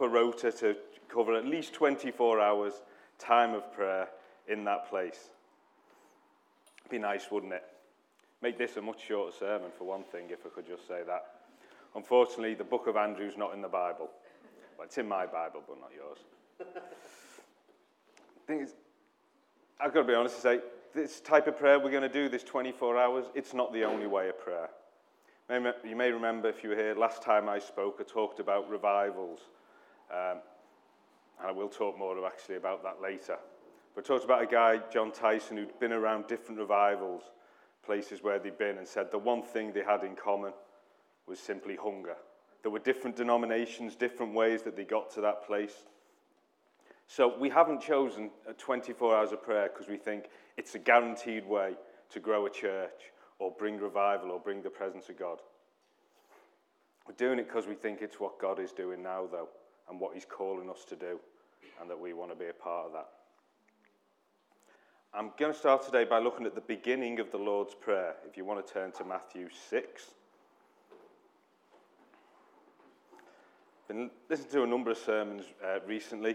a rota to cover at least 24 hours time of prayer in that place. Be nice, wouldn't it? Make this a much shorter sermon, for one thing, if I could just say that. Unfortunately, the book of Andrew's not in the Bible. Well, it's in my Bible, but not yours. thing is, I've got to be honest and say, this type of prayer we're going to do, this 24 hours, it's not the only way of prayer. You may remember if you were here last time I spoke, I talked about revivals. Um, and I will talk more actually about that later. But I talked about a guy, John Tyson, who'd been around different revivals, places where they'd been, and said the one thing they had in common was simply hunger. There were different denominations, different ways that they got to that place. So we haven't chosen 24 hours of prayer because we think it's a guaranteed way to grow a church or bring revival or bring the presence of God. We're doing it because we think it's what God is doing now, though, and what He's calling us to do, and that we want to be a part of that. I'm going to start today by looking at the beginning of the Lord's Prayer. If you want to turn to Matthew 6. Been listening to a number of sermons uh, recently.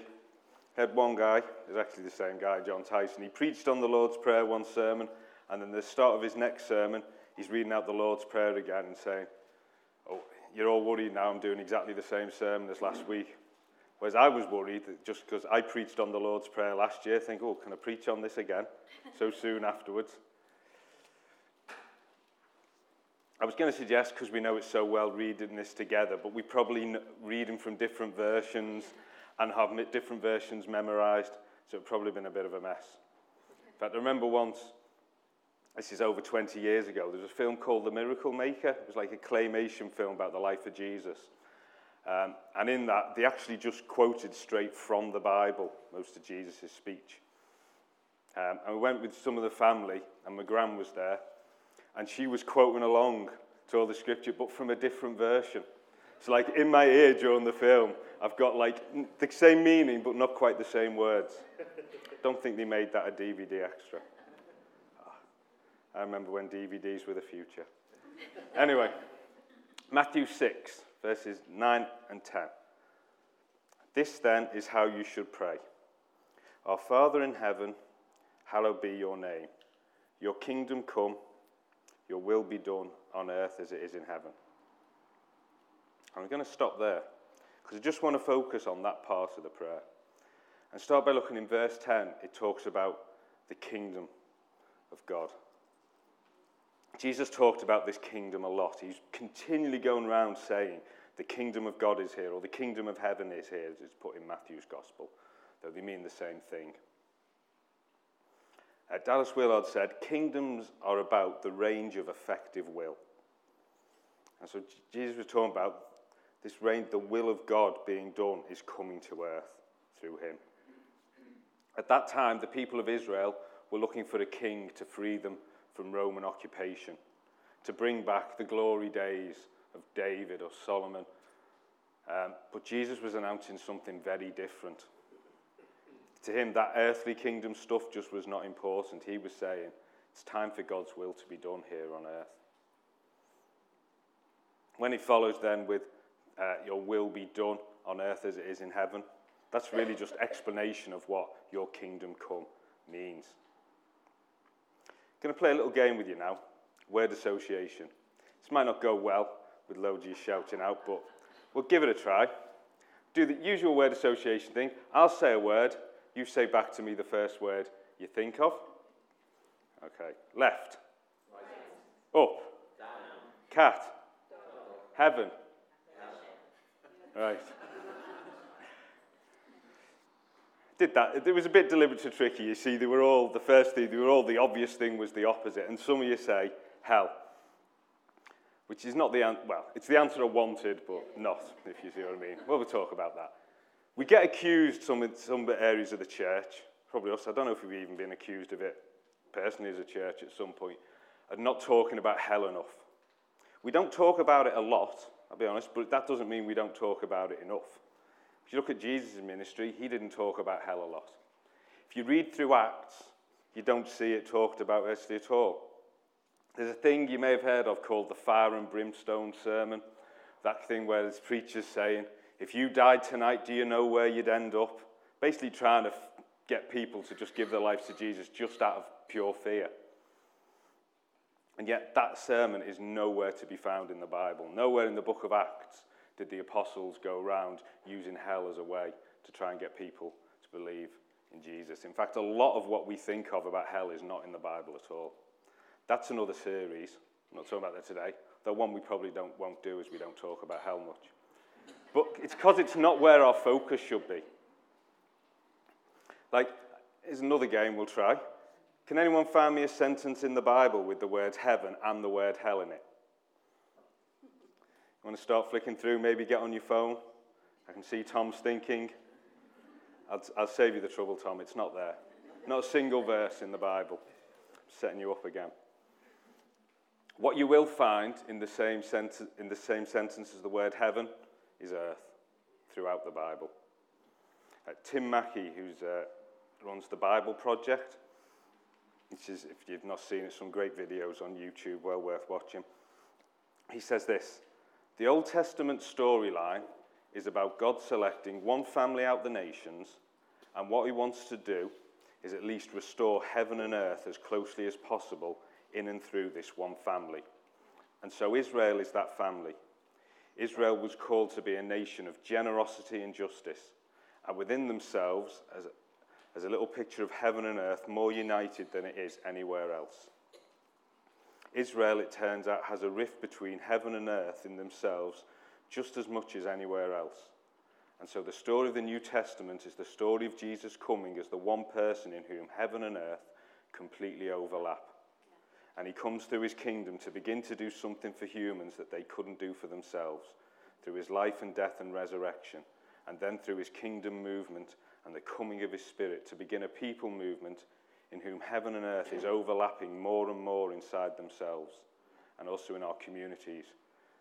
Had one guy, is actually the same guy, John Tyson. He preached on the Lord's Prayer one sermon, and then the start of his next sermon, he's reading out the Lord's Prayer again and saying, "Oh, you're all worried now. I'm doing exactly the same sermon as last week." Whereas I was worried that just because I preached on the Lord's Prayer last year, think, "Oh, can I preach on this again?" so soon afterwards. I was going to suggest, because we know it's so well reading this together, but we probably read them from different versions and have different versions memorized, so it's probably been a bit of a mess. In fact, I remember once, this is over 20 years ago, there was a film called The Miracle Maker. It was like a claymation film about the life of Jesus. Um, and in that, they actually just quoted straight from the Bible most of Jesus' speech. Um, and we went with some of the family, and my gran was there, and she was quoting along to all the scripture, but from a different version. So, like in my ear during the film, I've got like the same meaning, but not quite the same words. Don't think they made that a DVD extra. Ah, I remember when DVDs were the future. Anyway, Matthew 6, verses 9 and 10. This then is how you should pray Our Father in heaven, hallowed be your name. Your kingdom come your will be done on earth as it is in heaven. I'm going to stop there because I just want to focus on that part of the prayer. And start by looking in verse 10. It talks about the kingdom of God. Jesus talked about this kingdom a lot. He's continually going around saying, the kingdom of God is here, or the kingdom of heaven is here, as it's put in Matthew's gospel, though they mean the same thing. Uh, Dallas Willard said, Kingdoms are about the range of effective will. And so Jesus was talking about this range, the will of God being done is coming to earth through him. At that time, the people of Israel were looking for a king to free them from Roman occupation, to bring back the glory days of David or Solomon. Um, but Jesus was announcing something very different. To him, that earthly kingdom stuff just was not important. He was saying, it's time for God's will to be done here on earth. When he follows then with, uh, your will be done on earth as it is in heaven, that's really just explanation of what your kingdom come means. I'm going to play a little game with you now, word association. This might not go well with loads of you shouting out, but we'll give it a try. Do the usual word association thing. I'll say a word, you say back to me the first word you think of. Okay. Left. Right. Up. Down. Cat. Heaven. Right. Did that. It was a bit deliberate and tricky. You see, they were all the first thing, they were all the obvious thing was the opposite. And some of you say hell, which is not the answer. Well, it's the answer I wanted, but not, if you see what I mean. Well, we'll talk about that. We get accused some in some areas of the church, probably us. I don't know if we've even been accused of it personally as a church at some point, of not talking about hell enough. We don't talk about it a lot, I'll be honest, but that doesn't mean we don't talk about it enough. If you look at Jesus' ministry, he didn't talk about hell a lot. If you read through Acts, you don't see it talked about at all. There's a thing you may have heard of called the fire and brimstone sermon. That thing where there's preachers saying, If you died tonight, do you know where you'd end up? Basically, trying to get people to just give their lives to Jesus just out of pure fear. And yet, that sermon is nowhere to be found in the Bible. Nowhere in the book of Acts did the apostles go around using hell as a way to try and get people to believe in Jesus. In fact, a lot of what we think of about hell is not in the Bible at all. That's another series. I'm not talking about that today. The one we probably don't, won't do is we don't talk about hell much. But it's because it's not where our focus should be. Like, here's another game we'll try. Can anyone find me a sentence in the Bible with the word heaven and the word hell in it? You want to start flicking through? Maybe get on your phone. I can see Tom's thinking. I'll, I'll save you the trouble, Tom. It's not there. Not a single verse in the Bible. I'm setting you up again. What you will find in the same, sentence, in the same sentence as the word heaven is earth throughout the Bible. Uh, Tim Mackie, who uh, runs the Bible Project, which is, if you've not seen it, some great videos on YouTube, well worth watching. He says this The Old Testament storyline is about God selecting one family out the nations, and what he wants to do is at least restore heaven and earth as closely as possible in and through this one family. And so Israel is that family. Israel was called to be a nation of generosity and justice, and within themselves, as, as a little picture of heaven and earth, more united than it is anywhere else. Israel, it turns out, has a rift between heaven and earth in themselves just as much as anywhere else. And so the story of the New Testament is the story of Jesus coming as the one person in whom heaven and earth completely overlap. And he comes through his kingdom to begin to do something for humans that they couldn't do for themselves through his life and death and resurrection, and then through his kingdom movement and the coming of his spirit to begin a people movement in whom heaven and earth is overlapping more and more inside themselves and also in our communities,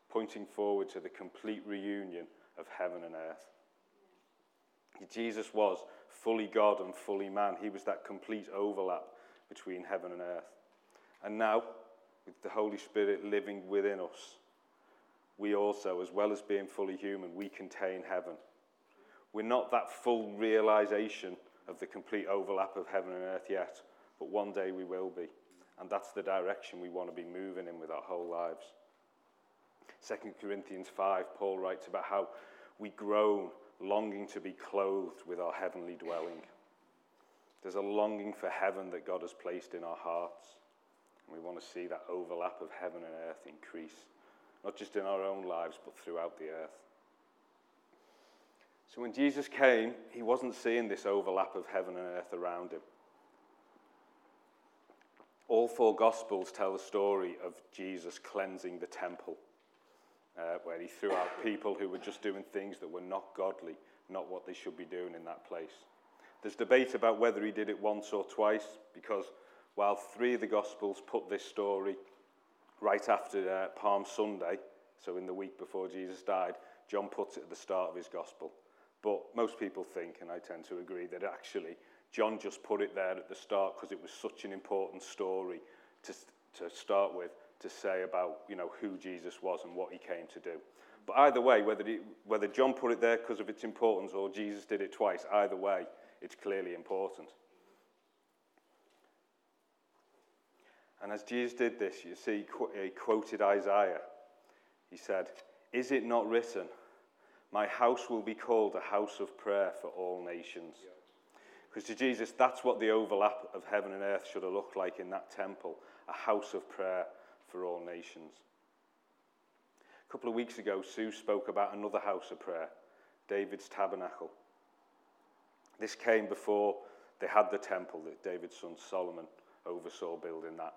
pointing forward to the complete reunion of heaven and earth. Jesus was fully God and fully man. He was that complete overlap between heaven and earth. And now, with the Holy Spirit living within us, we also, as well as being fully human, we contain heaven. We're not that full realization of the complete overlap of heaven and earth yet, but one day we will be. And that's the direction we want to be moving in with our whole lives. 2 Corinthians 5, Paul writes about how we groan, longing to be clothed with our heavenly dwelling. There's a longing for heaven that God has placed in our hearts. And we want to see that overlap of heaven and earth increase, not just in our own lives, but throughout the earth. So when Jesus came, he wasn't seeing this overlap of heaven and earth around him. All four Gospels tell the story of Jesus cleansing the temple, uh, where he threw out people who were just doing things that were not godly, not what they should be doing in that place. There's debate about whether he did it once or twice, because while three of the Gospels put this story right after uh, Palm Sunday, so in the week before Jesus died, John puts it at the start of his Gospel. But most people think, and I tend to agree, that actually John just put it there at the start because it was such an important story to, to start with, to say about you know, who Jesus was and what he came to do. But either way, whether, he, whether John put it there because of its importance or Jesus did it twice, either way, it's clearly important. And as Jesus did this, you see, he quoted Isaiah. He said, Is it not written, My house will be called a house of prayer for all nations? Because to Jesus, that's what the overlap of heaven and earth should have looked like in that temple a house of prayer for all nations. A couple of weeks ago, Sue spoke about another house of prayer, David's tabernacle. This came before they had the temple that David's son Solomon oversaw building that.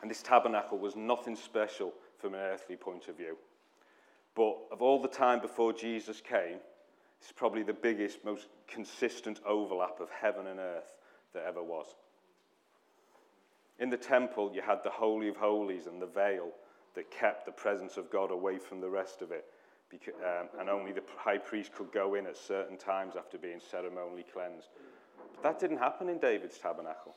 And this tabernacle was nothing special from an earthly point of view. But of all the time before Jesus came, it's probably the biggest, most consistent overlap of heaven and earth that ever was. In the temple, you had the Holy of Holies and the veil that kept the presence of God away from the rest of it. Um, and only the high priest could go in at certain times after being ceremonially cleansed. But that didn't happen in David's tabernacle.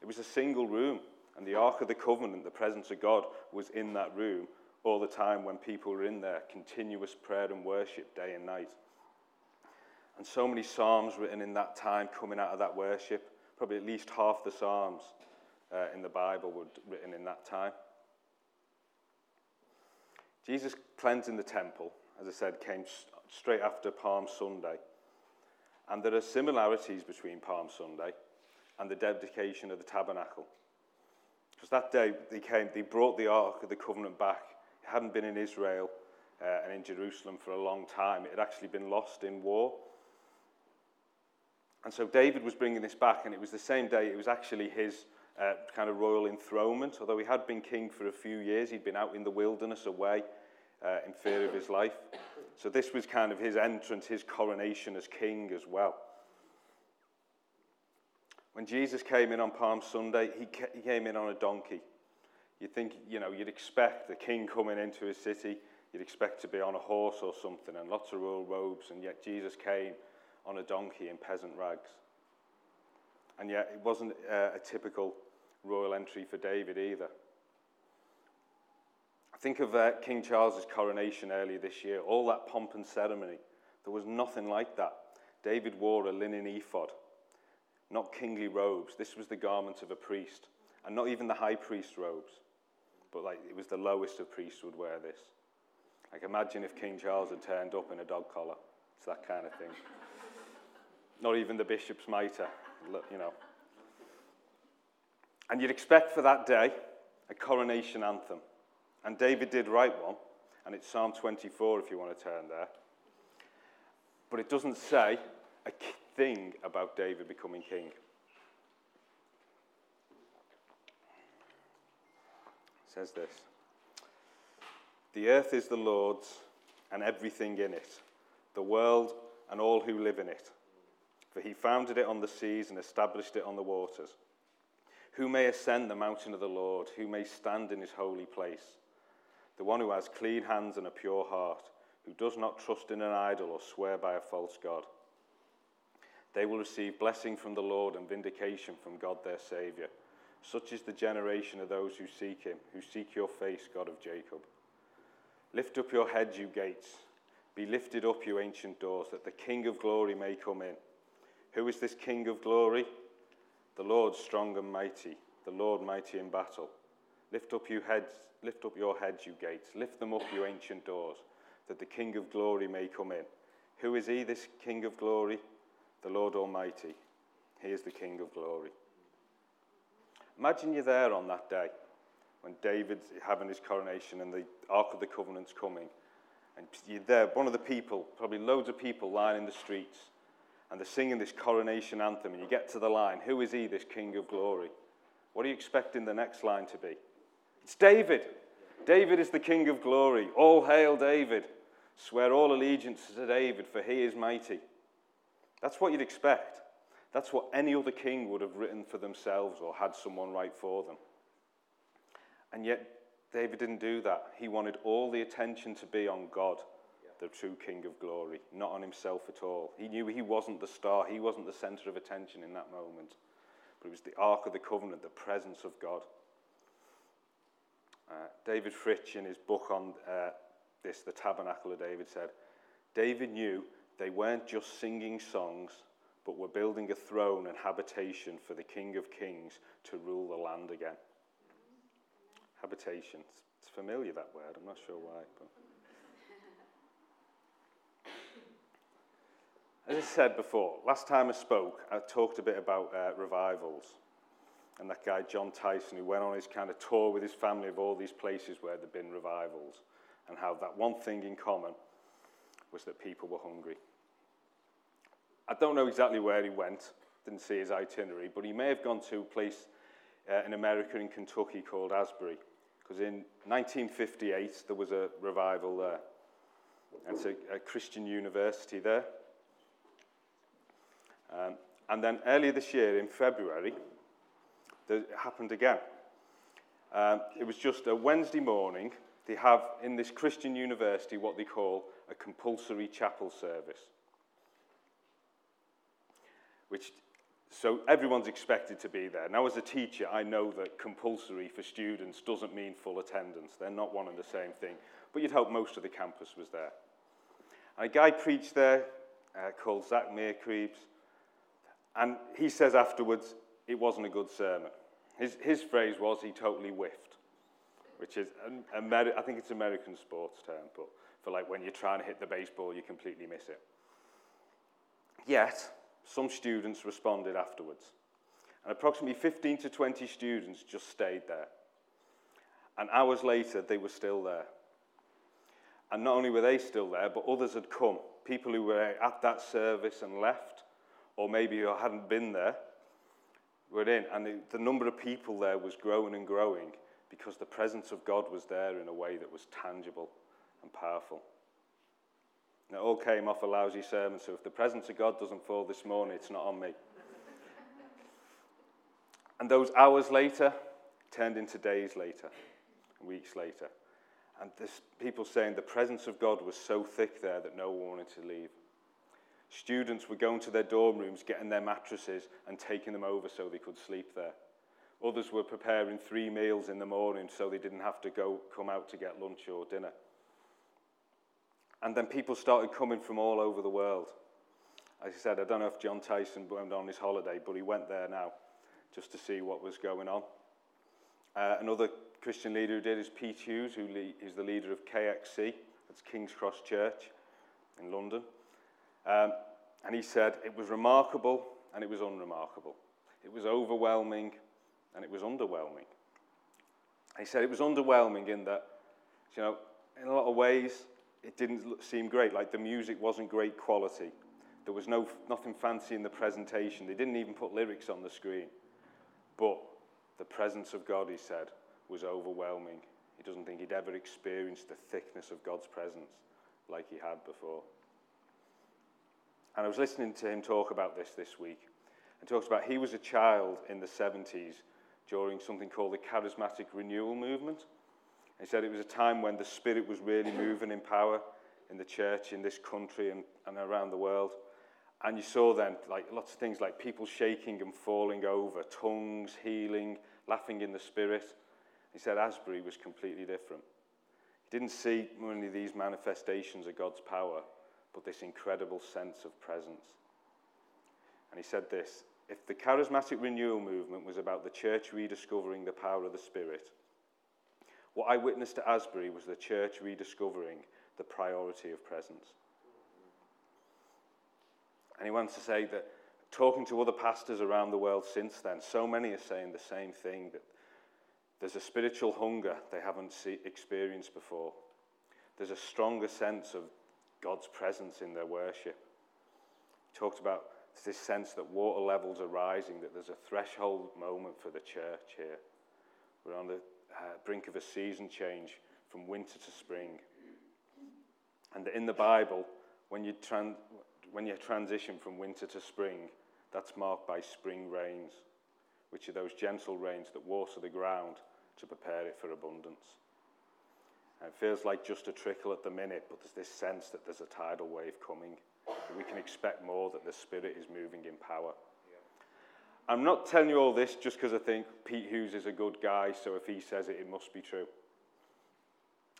It was a single room and the Ark of the Covenant, the presence of God, was in that room all the time when people were in there, continuous prayer and worship day and night. And so many psalms written in that time coming out of that worship. Probably at least half the psalms uh, in the Bible were written in that time. Jesus cleansing the temple, as I said, came straight after Palm Sunday. And there are similarities between Palm Sunday and the dedication of the tabernacle. Because that day they came, they brought the Ark of the Covenant back. Hadn't been in Israel uh, and in Jerusalem for a long time. It had actually been lost in war. And so David was bringing this back, and it was the same day, it was actually his uh, kind of royal enthronement. Although he had been king for a few years, he'd been out in the wilderness away uh, in fear of his life. So this was kind of his entrance, his coronation as king as well. When Jesus came in on Palm Sunday, he, he came in on a donkey. You'd think, you know, you'd expect the king coming into his city, you'd expect to be on a horse or something and lots of royal robes, and yet Jesus came on a donkey in peasant rags. And yet it wasn't uh, a typical royal entry for David either. Think of uh, King Charles's coronation earlier this year, all that pomp and ceremony. There was nothing like that. David wore a linen ephod, not kingly robes. This was the garment of a priest, and not even the high priest robes, but like it was the lowest of priests would wear this. Like imagine if King Charles had turned up in a dog collar. It's that kind of thing. not even the bishop's mitre, you know. And you'd expect for that day a coronation anthem. And David did write one, and it's Psalm 24 if you want to turn there. But it doesn't say a thing about David becoming king. Says this The earth is the Lord's and everything in it, the world and all who live in it. For he founded it on the seas and established it on the waters. Who may ascend the mountain of the Lord? Who may stand in his holy place? the one who has clean hands and a pure heart, who does not trust in an idol or swear by a false God. They will receive blessing from the Lord and vindication from God their Saviour. Such is the generation of those who seek him, who seek your face, God of Jacob. Lift up your heads, you gates. Be lifted up, you ancient doors, that the King of glory may come in. Who is this King of glory? The Lord strong and mighty, the Lord mighty in battle. Lift up you heads, lift up your heads, you gates. Lift them up, you ancient doors, that the King of glory may come in. Who is he, this King of glory? The Lord Almighty. He is the King of glory. Imagine you're there on that day when David's having his coronation and the Ark of the Covenant's coming. And you're there, one of the people, probably loads of people lying in the streets, and they're singing this coronation anthem, and you get to the line, Who is he, this King of glory? What are you expecting the next line to be? It's David. David is the King of glory. All hail David. Swear all allegiance to David, for he is mighty. That's what you'd expect. That's what any other king would have written for themselves or had someone write for them. And yet, David didn't do that. He wanted all the attention to be on God, the true King of glory, not on himself at all. He knew he wasn't the star, he wasn't the center of attention in that moment. But it was the Ark of the Covenant, the presence of God. Uh, David Fritch, in his book on uh, this, The Tabernacle of David, said David knew they weren't just singing songs, but we're building a throne and habitation for the King of Kings to rule the land again. Habitation. It's familiar, that word. I'm not sure why. But... As I said before, last time I spoke, I talked a bit about uh, revivals and that guy John Tyson, who went on his kind of tour with his family of all these places where there'd been revivals, and how that one thing in common was that people were hungry. I don't know exactly where he went, didn't see his itinerary, but he may have gone to a place uh, in America in Kentucky called Asbury, because in 1958 there was a revival there. And it's a, a Christian university there. Um, and then earlier this year, in February, it happened again. Um, it was just a Wednesday morning. They have in this Christian university what they call a compulsory chapel service, which so everyone's expected to be there. Now, as a teacher, I know that compulsory for students doesn't mean full attendance. They're not one and the same thing. But you'd hope most of the campus was there. And a guy preached there uh, called Zach Meerkreebs. And he says afterwards, it wasn't a good sermon. His, his phrase was, he totally whiffed, which is, I think it's an American sports term, but for like when you're trying to hit the baseball, you completely miss it. Yet, some students responded afterwards. And approximately 15 to 20 students just stayed there. And hours later, they were still there. And not only were they still there, but others had come. People who were at that service and left, or maybe who hadn't been there, were in. And the, number of people there was growing and growing because the presence of God was there in a way that was tangible and powerful. It all came off a lousy sermon, so if the presence of God doesn't fall this morning, it's not on me. and those hours later turned into days later, weeks later. And this, people saying the presence of God was so thick there that no one wanted to leave. Students were going to their dorm rooms, getting their mattresses, and taking them over so they could sleep there. Others were preparing three meals in the morning so they didn't have to go come out to get lunch or dinner. And then people started coming from all over the world. As I said, I don't know if John Tyson went on his holiday, but he went there now just to see what was going on. Uh, another Christian leader who did is Pete Hughes, who is the leader of KXC, that's King's Cross Church in London. Um, and he said it was remarkable and it was unremarkable. It was overwhelming and it was underwhelming. He said it was underwhelming in that, you know, in a lot of ways, it didn't seem great. Like the music wasn't great quality. There was no, nothing fancy in the presentation. They didn't even put lyrics on the screen. But the presence of God, he said, was overwhelming. He doesn't think he'd ever experienced the thickness of God's presence like he had before. And I was listening to him talk about this this week. And talks about he was a child in the 70s during something called the Charismatic Renewal Movement. He said it was a time when the Spirit was really moving in power in the church, in this country, and, and around the world. And you saw then like lots of things like people shaking and falling over, tongues, healing, laughing in the Spirit. He said Asbury was completely different. He didn't see only these manifestations of God's power, but this incredible sense of presence. And he said this if the charismatic renewal movement was about the church rediscovering the power of the Spirit, what I witnessed at Asbury was the church rediscovering the priority of presence. And he wants to say that talking to other pastors around the world since then, so many are saying the same thing that there's a spiritual hunger they haven't see, experienced before. There's a stronger sense of God's presence in their worship. He talked about this sense that water levels are rising, that there's a threshold moment for the church here. We're on the uh, brink of a season change from winter to spring. And in the Bible, when you, tran- when you transition from winter to spring, that's marked by spring rains, which are those gentle rains that water the ground to prepare it for abundance. And it feels like just a trickle at the minute, but there's this sense that there's a tidal wave coming. We can expect more, that the Spirit is moving in power. I'm not telling you all this just because I think Pete Hughes is a good guy, so if he says it, it must be true.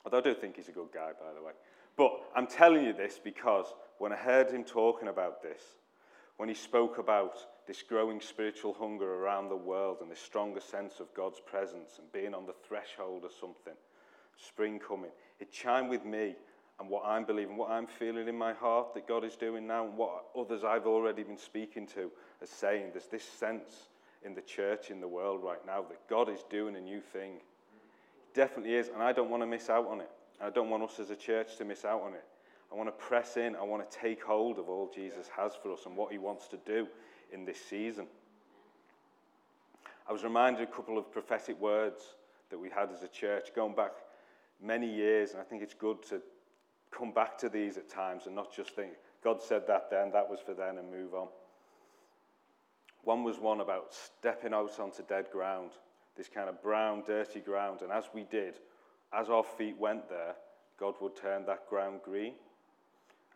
Although I do think he's a good guy, by the way. But I'm telling you this because when I heard him talking about this, when he spoke about this growing spiritual hunger around the world and this stronger sense of God's presence and being on the threshold of something, spring coming, it chimed with me and what I'm believing, what I'm feeling in my heart that God is doing now, and what others I've already been speaking to are saying. There's this sense in the church, in the world right now, that God is doing a new thing. He definitely is, and I don't want to miss out on it. I don't want us as a church to miss out on it. I want to press in. I want to take hold of all Jesus has for us and what he wants to do in this season. I was reminded a couple of prophetic words that we had as a church going back many years, and I think it's good to come back to these at times and not just think, God said that then, that was for then, and move on. One was one about stepping out onto dead ground, this kind of brown, dirty ground. And as we did, as our feet went there, God would turn that ground green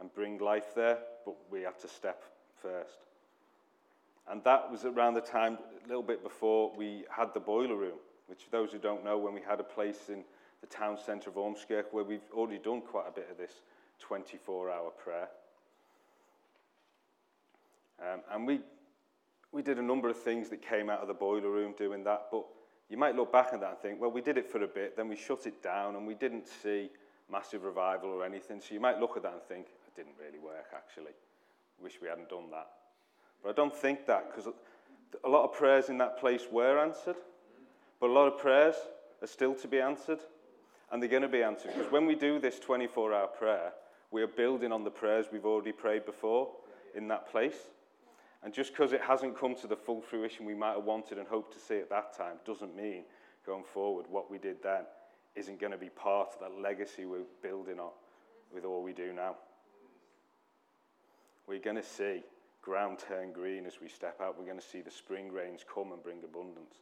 and bring life there, but we had to step first. And that was around the time, a little bit before we had the boiler room, which for those who don't know, when we had a place in the town centre of Ormskirk where we've already done quite a bit of this 24-hour prayer. Um, and we, we did a number of things that came out of the boiler room doing that, but you might look back at that and think, well, we did it for a bit, then we shut it down, and we didn't see massive revival or anything. So you might look at that and think, it didn't really work, actually. Wish we hadn't done that. But I don't think that, because a lot of prayers in that place were answered, but a lot of prayers are still to be answered, and they're going to be answered. Because when we do this 24 hour prayer, we are building on the prayers we've already prayed before in that place. And just because it hasn't come to the full fruition we might have wanted and hoped to see at that time doesn't mean going forward what we did then isn't going to be part of that legacy we're building on with all we do now. We're going to see ground turn green as we step out. We're going to see the spring rains come and bring abundance.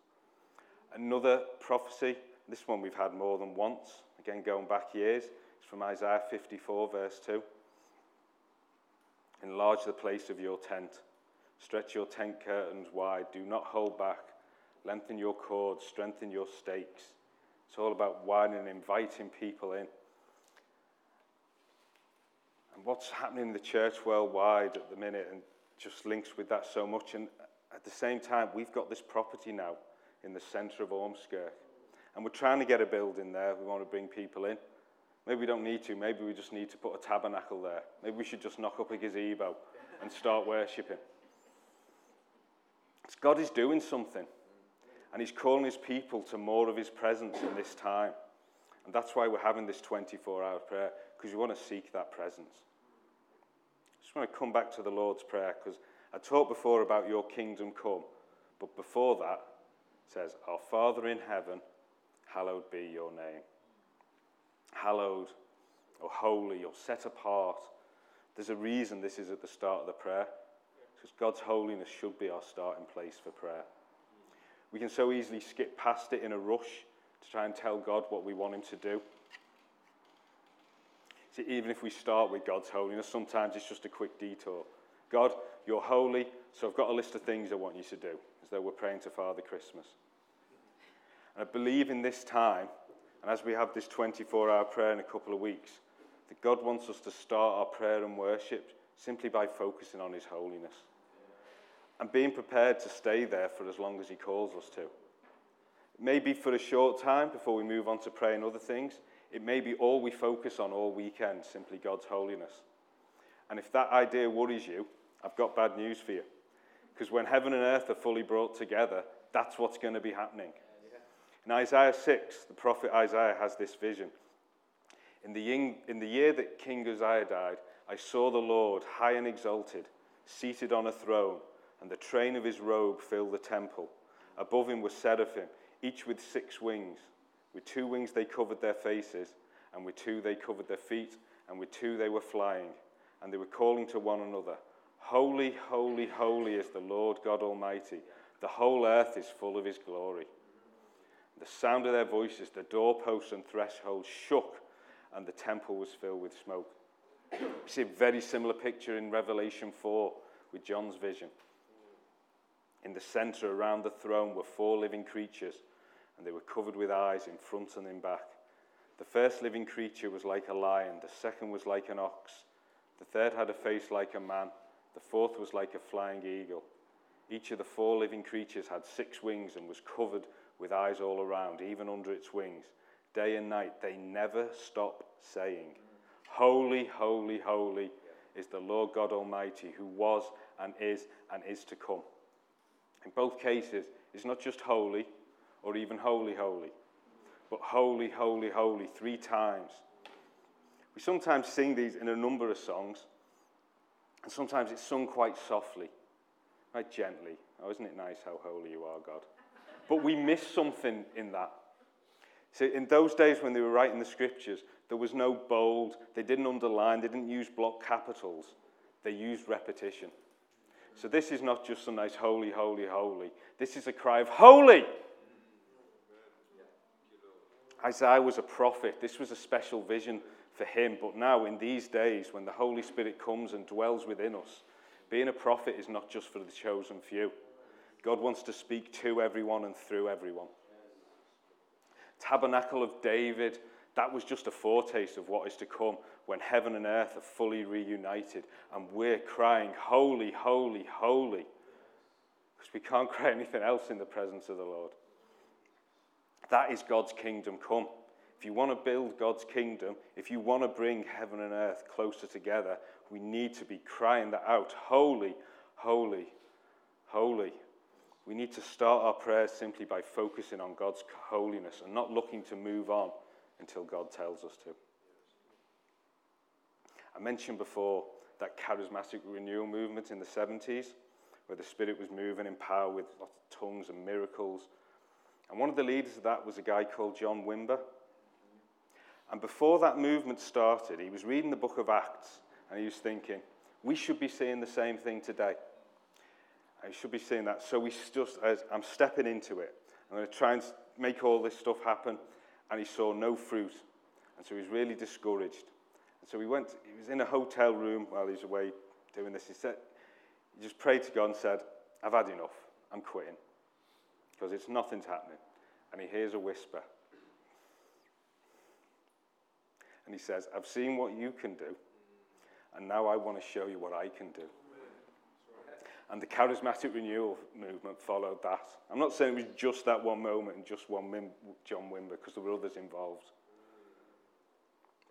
Another prophecy, this one we've had more than once, again going back years, it's from Isaiah 54, verse 2. Enlarge the place of your tent. Stretch your tent curtains wide. Do not hold back. Lengthen your cords. Strengthen your stakes. It's all about widening and inviting people in. And what's happening in the church worldwide at the minute and just links with that so much. And at the same time, we've got this property now in the centre of Ormskirk. And we're trying to get a building there. We want to bring people in. Maybe we don't need to. Maybe we just need to put a tabernacle there. Maybe we should just knock up a gazebo and start worshipping. God is doing something. And He's calling His people to more of His presence in this time. And that's why we're having this 24 hour prayer, because we want to seek that presence. I just want to come back to the Lord's Prayer, because I talked before about your kingdom come. But before that, it says, Our Father in heaven, hallowed be your name. Hallowed, or holy, or set apart. There's a reason this is at the start of the prayer. Because God's holiness should be our starting place for prayer. We can so easily skip past it in a rush to try and tell God what we want Him to do. See, even if we start with God's holiness, sometimes it's just a quick detour. God, you're holy, so I've got a list of things I want you to do, as though we're praying to Father Christmas. And I believe in this time, and as we have this 24 hour prayer in a couple of weeks, that God wants us to start our prayer and worship simply by focusing on His holiness and being prepared to stay there for as long as He calls us to. Maybe for a short time before we move on to praying other things. It may be all we focus on all weekend, simply God's holiness. And if that idea worries you, I've got bad news for you. Because when heaven and earth are fully brought together, that's what's going to be happening. In Isaiah 6, the prophet Isaiah has this vision. In the, in the year that King Uzziah died, I saw the Lord high and exalted, seated on a throne and the train of his robe filled the temple. Above him were seraphim, each with six wings. With two wings they covered their faces, and with two they covered their feet, and with two they were flying. And they were calling to one another, Holy, holy, holy is the Lord God Almighty. The whole earth is full of his glory. The sound of their voices, the doorposts and thresholds shook, and the temple was filled with smoke. You see a very similar picture in Revelation 4 with John's vision. In the center around the throne were four living creatures, and they were covered with eyes in front and in back. The first living creature was like a lion, the second was like an ox, the third had a face like a man, the fourth was like a flying eagle. Each of the four living creatures had six wings and was covered with eyes all around, even under its wings. Day and night, they never stop saying, Holy, holy, holy is the Lord God Almighty, who was and is and is to come. In both cases, it's not just holy or even holy, holy, but holy, holy, holy three times. We sometimes sing these in a number of songs, and sometimes it's sung quite softly, quite gently. Oh, isn't it nice how holy you are, God? But we miss something in that. See, in those days when they were writing the scriptures, there was no bold, they didn't underline, they didn't use block capitals, they used repetition. So this is not just a nice holy, holy, holy. This is a cry of holy. Isaiah was a prophet. This was a special vision for him. But now, in these days, when the Holy Spirit comes and dwells within us, Being a prophet is not just for the chosen few. God wants to speak to everyone and through everyone. Tabernacle of David, that was just a foretaste of what is to come when heaven and earth are fully reunited and we're crying, Holy, holy, holy. Because we can't cry anything else in the presence of the Lord. That is God's kingdom come. If you want to build God's kingdom, if you want to bring heaven and earth closer together, we need to be crying that out Holy, holy, holy. We need to start our prayers simply by focusing on God's holiness and not looking to move on until God tells us to. I mentioned before that charismatic renewal movement in the 70s, where the Spirit was moving in power with lots of tongues and miracles. And one of the leaders of that was a guy called John Wimber. And before that movement started, he was reading the book of Acts and he was thinking, we should be seeing the same thing today. I should be seeing that. So we just, I'm stepping into it. I'm going to try and make all this stuff happen. And he saw no fruit. And so he was really discouraged. And so he went, he was in a hotel room while he was away doing this. He said, he just prayed to God and said, I've had enough. I'm quitting. Because it's nothing's happening. And he hears a whisper. And he says, I've seen what you can do. And now I want to show you what I can do. And the charismatic renewal movement followed that. I'm not saying it was just that one moment and just one Mim- John Wimber, because there were others involved.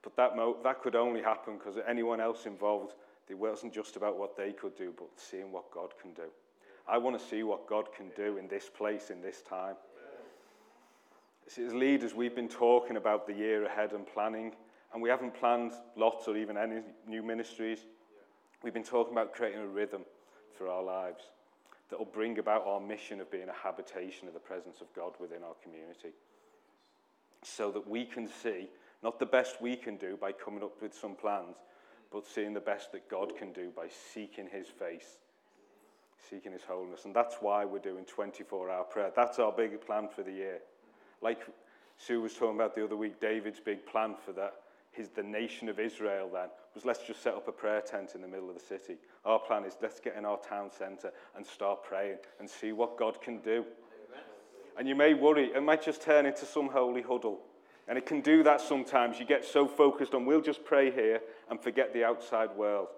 But that, mo- that could only happen because anyone else involved, it wasn't just about what they could do, but seeing what God can do. I want to see what God can do in this place, in this time. See, as leaders, we've been talking about the year ahead and planning, and we haven't planned lots or even any new ministries. We've been talking about creating a rhythm for our lives that will bring about our mission of being a habitation of the presence of God within our community. So that we can see not the best we can do by coming up with some plans, but seeing the best that God can do by seeking His face, seeking His holiness. And that's why we're doing 24 hour prayer. That's our big plan for the year. Like Sue was talking about the other week, David's big plan for that his, the nation of Israel then was let's just set up a prayer tent in the middle of the city. Our plan is let's get in our town centre and start praying and see what God can do. Amen. And you may worry, it might just turn into some holy huddle. And it can do that sometimes. You get so focused on, we'll just pray here and forget the outside world.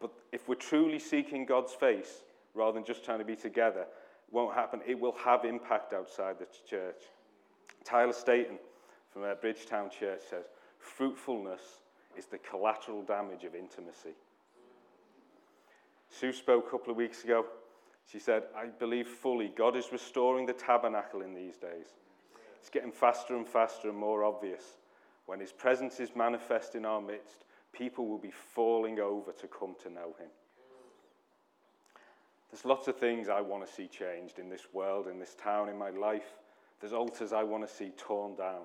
But if we're truly seeking God's face rather than just trying to be together, it won't happen. It will have impact outside the church. Tyler Staton from uh, Bridgetown Church says, Fruitfulness is the collateral damage of intimacy. Sue spoke a couple of weeks ago. She said, I believe fully God is restoring the tabernacle in these days. It's getting faster and faster and more obvious. When his presence is manifest in our midst, people will be falling over to come to know him. There's lots of things I want to see changed in this world, in this town, in my life. There's altars I want to see torn down.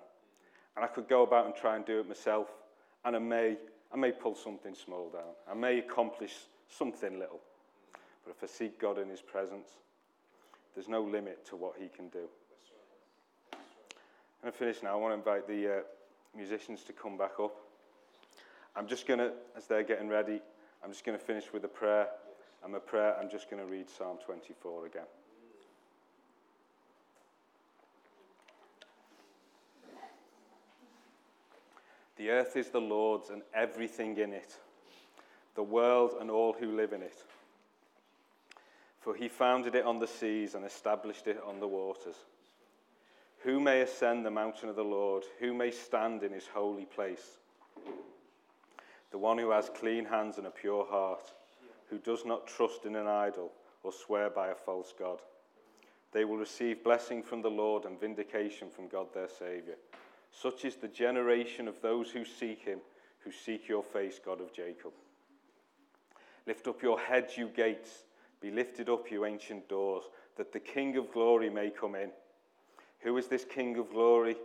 And I could go about and try and do it myself, and I may, I may pull something small down. I may accomplish something little. But if I seek God in His presence, there's no limit to what He can do. Going to finish now. I want to invite the uh, musicians to come back up. I'm just going to, as they're getting ready, I'm just going to finish with a prayer. And a prayer, I'm just going to read Psalm 24 again. The earth is the Lord's and everything in it, the world and all who live in it. For he founded it on the seas and established it on the waters. Who may ascend the mountain of the Lord? Who may stand in his holy place? The one who has clean hands and a pure heart, who does not trust in an idol or swear by a false God. They will receive blessing from the Lord and vindication from God their Saviour. Such is the generation of those who seek him, who seek your face, God of Jacob. Lift up your heads, you gates. Be lifted up, you ancient doors, that the King of glory may come in. Who is this King of glory?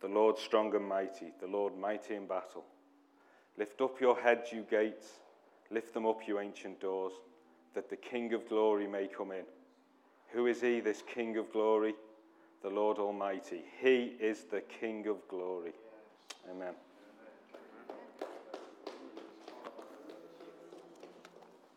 The Lord strong and mighty, the Lord mighty in battle. Lift up your heads, you gates. Lift them up, you ancient doors, that the King of glory may come in. Who is he, this King of glory? The Lord Almighty. He is the King of glory. Amen.